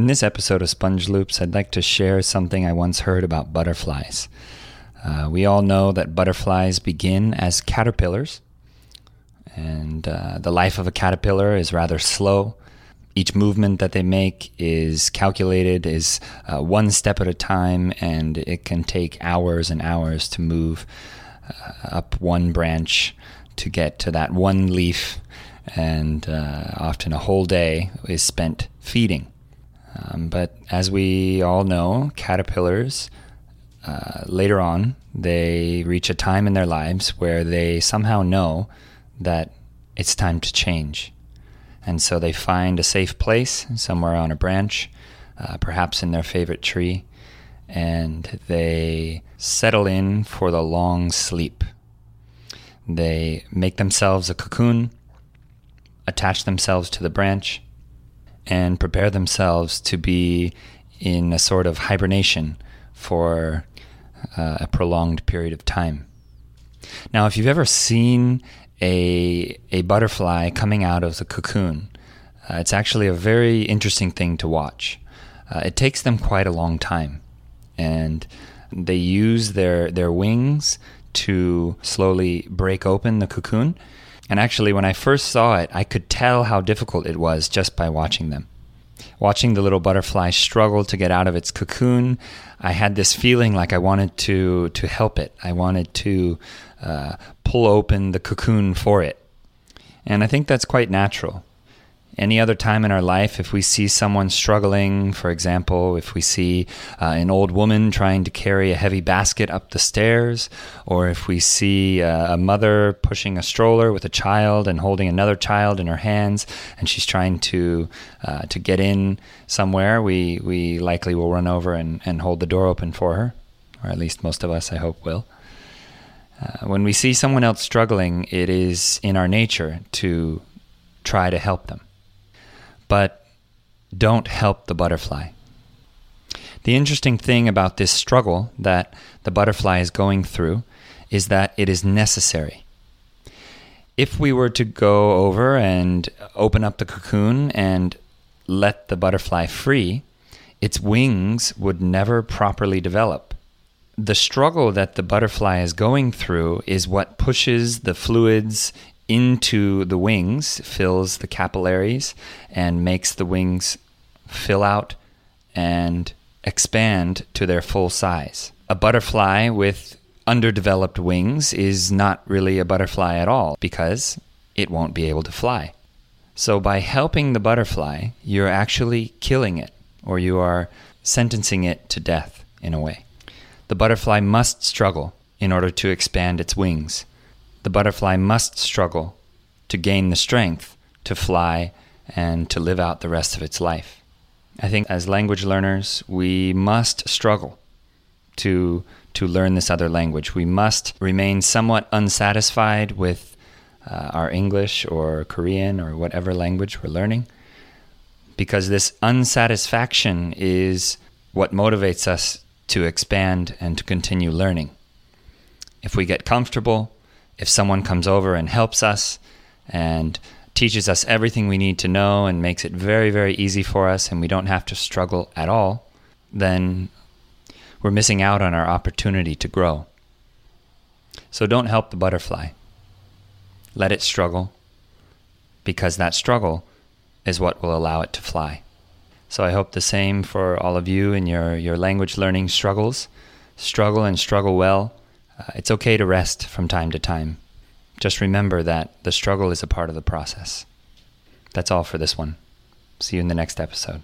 In this episode of Sponge Loops, I'd like to share something I once heard about butterflies. Uh, we all know that butterflies begin as caterpillars, and uh, the life of a caterpillar is rather slow. Each movement that they make is calculated, is uh, one step at a time, and it can take hours and hours to move uh, up one branch to get to that one leaf, and uh, often a whole day is spent feeding. Um, but as we all know, caterpillars uh, later on they reach a time in their lives where they somehow know that it's time to change. And so they find a safe place somewhere on a branch, uh, perhaps in their favorite tree, and they settle in for the long sleep. They make themselves a cocoon, attach themselves to the branch, and prepare themselves to be in a sort of hibernation for uh, a prolonged period of time. Now, if you've ever seen a, a butterfly coming out of the cocoon, uh, it's actually a very interesting thing to watch. Uh, it takes them quite a long time, and they use their, their wings to slowly break open the cocoon and actually, when I first saw it, I could tell how difficult it was just by watching them. Watching the little butterfly struggle to get out of its cocoon, I had this feeling like I wanted to to help it. I wanted to uh, pull open the cocoon for it, and I think that's quite natural any other time in our life, if we see someone struggling, for example, if we see uh, an old woman trying to carry a heavy basket up the stairs, or if we see uh, a mother pushing a stroller with a child and holding another child in her hands, and she's trying to uh, to get in somewhere, we we likely will run over and, and hold the door open for her, or at least most of us, I hope, will. Uh, when we see someone else struggling, it is in our nature to try to help them but don't help the butterfly. The interesting thing about this struggle that the butterfly is going through is that it is necessary. If we were to go over and open up the cocoon and let the butterfly free, its wings would never properly develop. The struggle that the butterfly is going through is what pushes the fluids into the wings, fills the capillaries, and makes the wings fill out and expand to their full size. A butterfly with underdeveloped wings is not really a butterfly at all because it won't be able to fly. So, by helping the butterfly, you're actually killing it, or you are sentencing it to death in a way. The butterfly must struggle in order to expand its wings the butterfly must struggle to gain the strength to fly and to live out the rest of its life. I think as language learners, we must struggle to to learn this other language. We must remain somewhat unsatisfied with uh, our English or Korean or whatever language we're learning because this unsatisfaction is what motivates us to expand and to continue learning. If we get comfortable, if someone comes over and helps us and teaches us everything we need to know and makes it very, very easy for us and we don't have to struggle at all, then we're missing out on our opportunity to grow. So don't help the butterfly. Let it struggle because that struggle is what will allow it to fly. So I hope the same for all of you in your, your language learning struggles. Struggle and struggle well uh, it's okay to rest from time to time. Just remember that the struggle is a part of the process. That's all for this one. See you in the next episode.